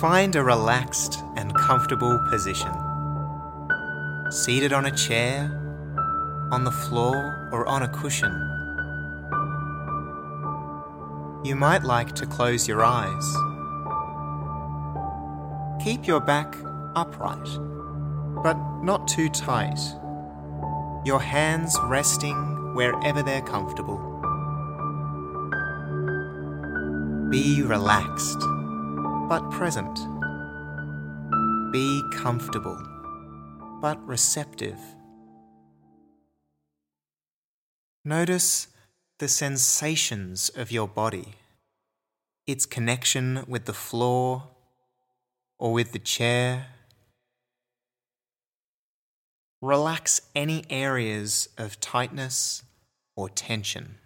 Find a relaxed and comfortable position. Seated on a chair, on the floor, or on a cushion. You might like to close your eyes. Keep your back upright, but not too tight. Your hands resting wherever they're comfortable. Be relaxed, but present. Be comfortable, but receptive. Notice the sensations of your body, its connection with the floor or with the chair. Relax any areas of tightness or tension.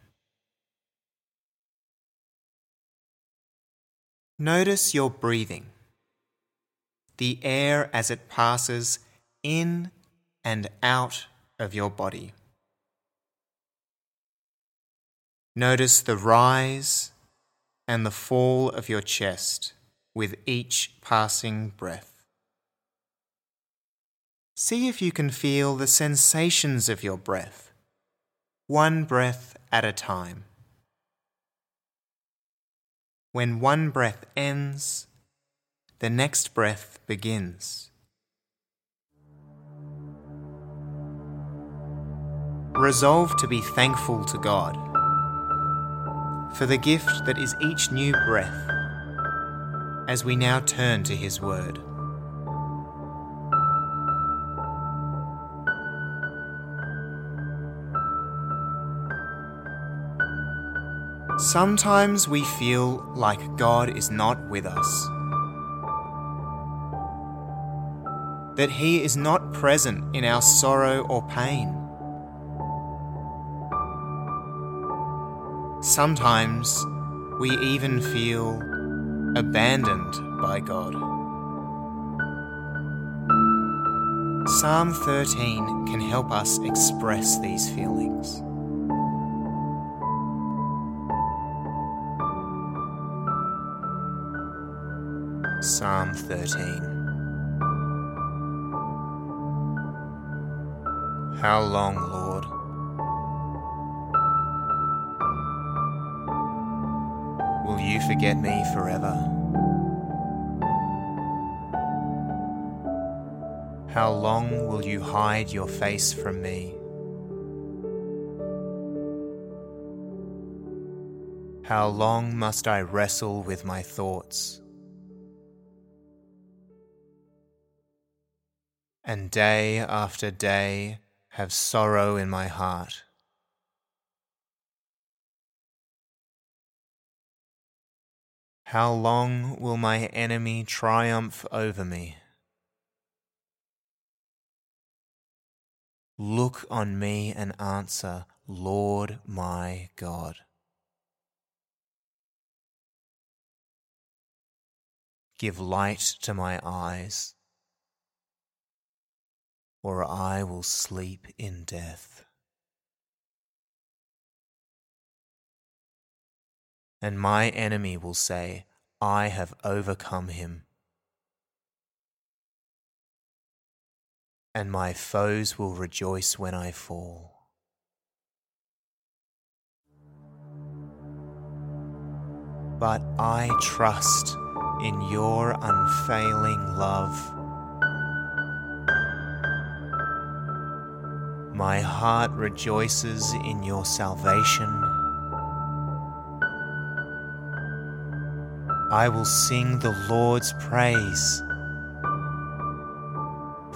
Notice your breathing, the air as it passes in and out of your body. Notice the rise and the fall of your chest with each passing breath. See if you can feel the sensations of your breath, one breath at a time. When one breath ends, the next breath begins. Resolve to be thankful to God for the gift that is each new breath as we now turn to His Word. Sometimes we feel like God is not with us, that He is not present in our sorrow or pain. Sometimes we even feel abandoned by God. Psalm 13 can help us express these feelings. Psalm 13 How long, Lord? Will you forget me forever? How long will you hide your face from me? How long must I wrestle with my thoughts? And day after day have sorrow in my heart. How long will my enemy triumph over me? Look on me and answer, Lord my God. Give light to my eyes, or I will sleep in death. and my enemy will say, I have overcome him. And my foes will rejoice when I fall. But I trust in your unfailing love. My heart rejoices in your salvation. I will sing the Lord's praise,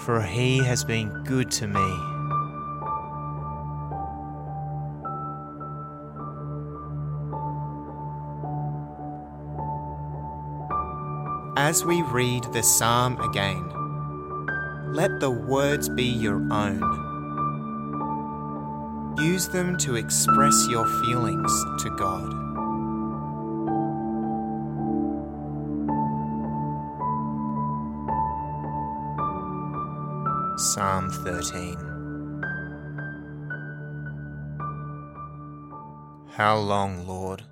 for he has been good to me. As we read the psalm again, let the words be your own. Use them to express your feelings to God. Psalm 13. How long, Lord?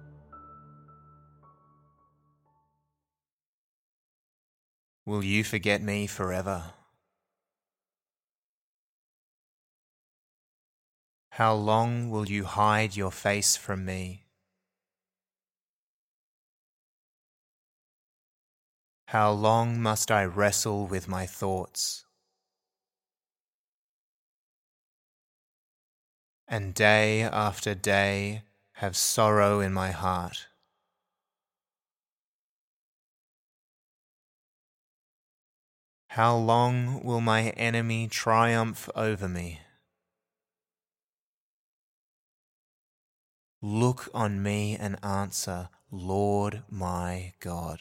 Will you forget me forever? How long will you hide your face from me? How long must I wrestle with my thoughts? And day after day have sorrow in my heart. How long will my enemy triumph over me? Look on me and answer, Lord my God.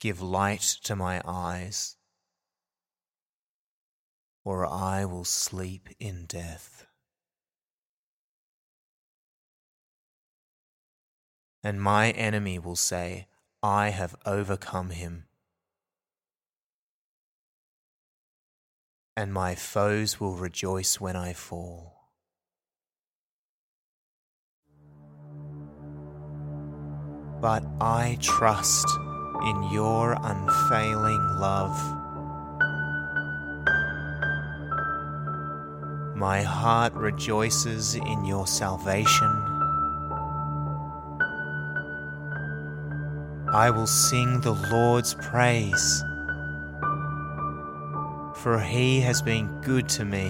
Give light to my eyes, or I will sleep in death. and my enemy will say, I have overcome him. And my foes will rejoice when I fall. But I trust in your unfailing love. My heart rejoices in your salvation. I will sing the Lord's praise, for he has been good to me.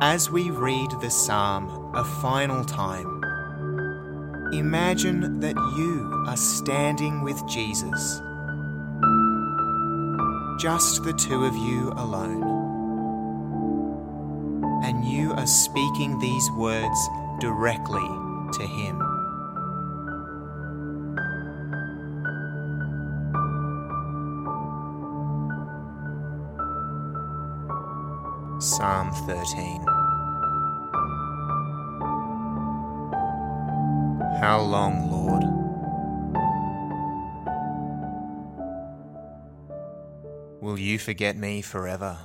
As we read the psalm a final time, imagine that you are standing with Jesus, just the two of you alone and you are speaking these words directly to Him. Psalm 13 How long, Lord? Will you forget me forever?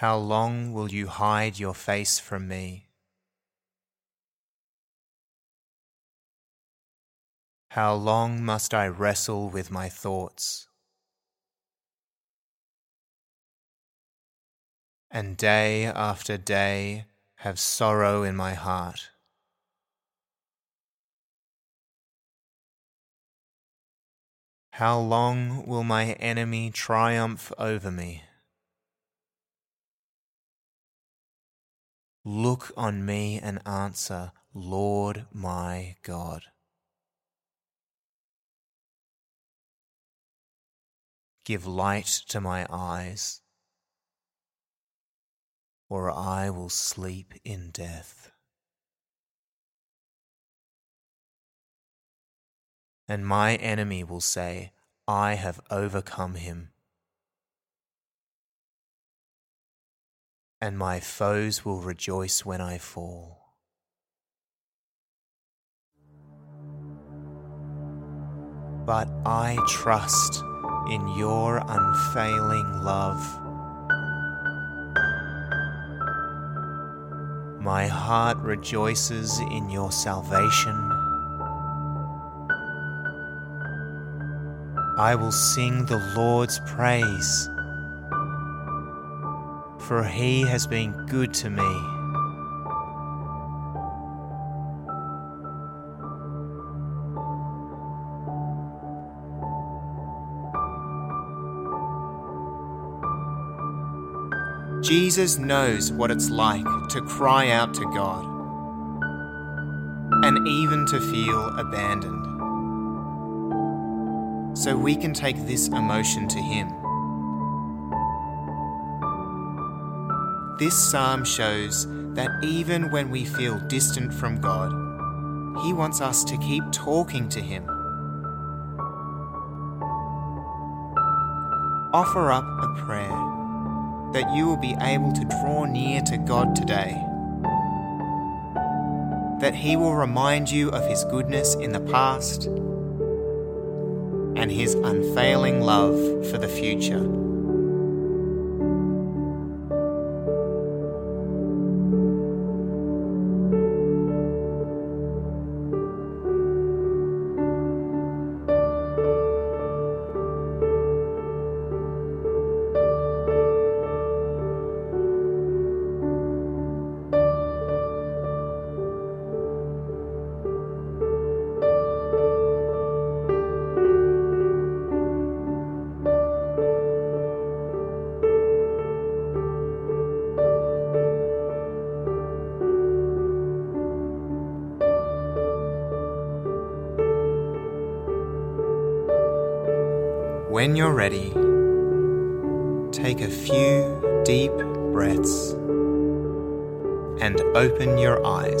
How long will you hide your face from me? How long must I wrestle with my thoughts? And day after day have sorrow in my heart. How long will my enemy triumph over me? Look on me and answer, Lord my God. Give light to my eyes, or I will sleep in death. And my enemy will say, I have overcome him. And my foes will rejoice when I fall. But I trust in your unfailing love. My heart rejoices in your salvation. I will sing the Lord's praise for he has been good to me. Jesus knows what it's like to cry out to God and even to feel abandoned. So we can take this emotion to Him. This psalm shows that even when we feel distant from God, He wants us to keep talking to Him. Offer up a prayer that you will be able to draw near to God today, that He will remind you of His goodness in the past, and His unfailing love for the future. When you're ready, take a few deep breaths and open your eyes.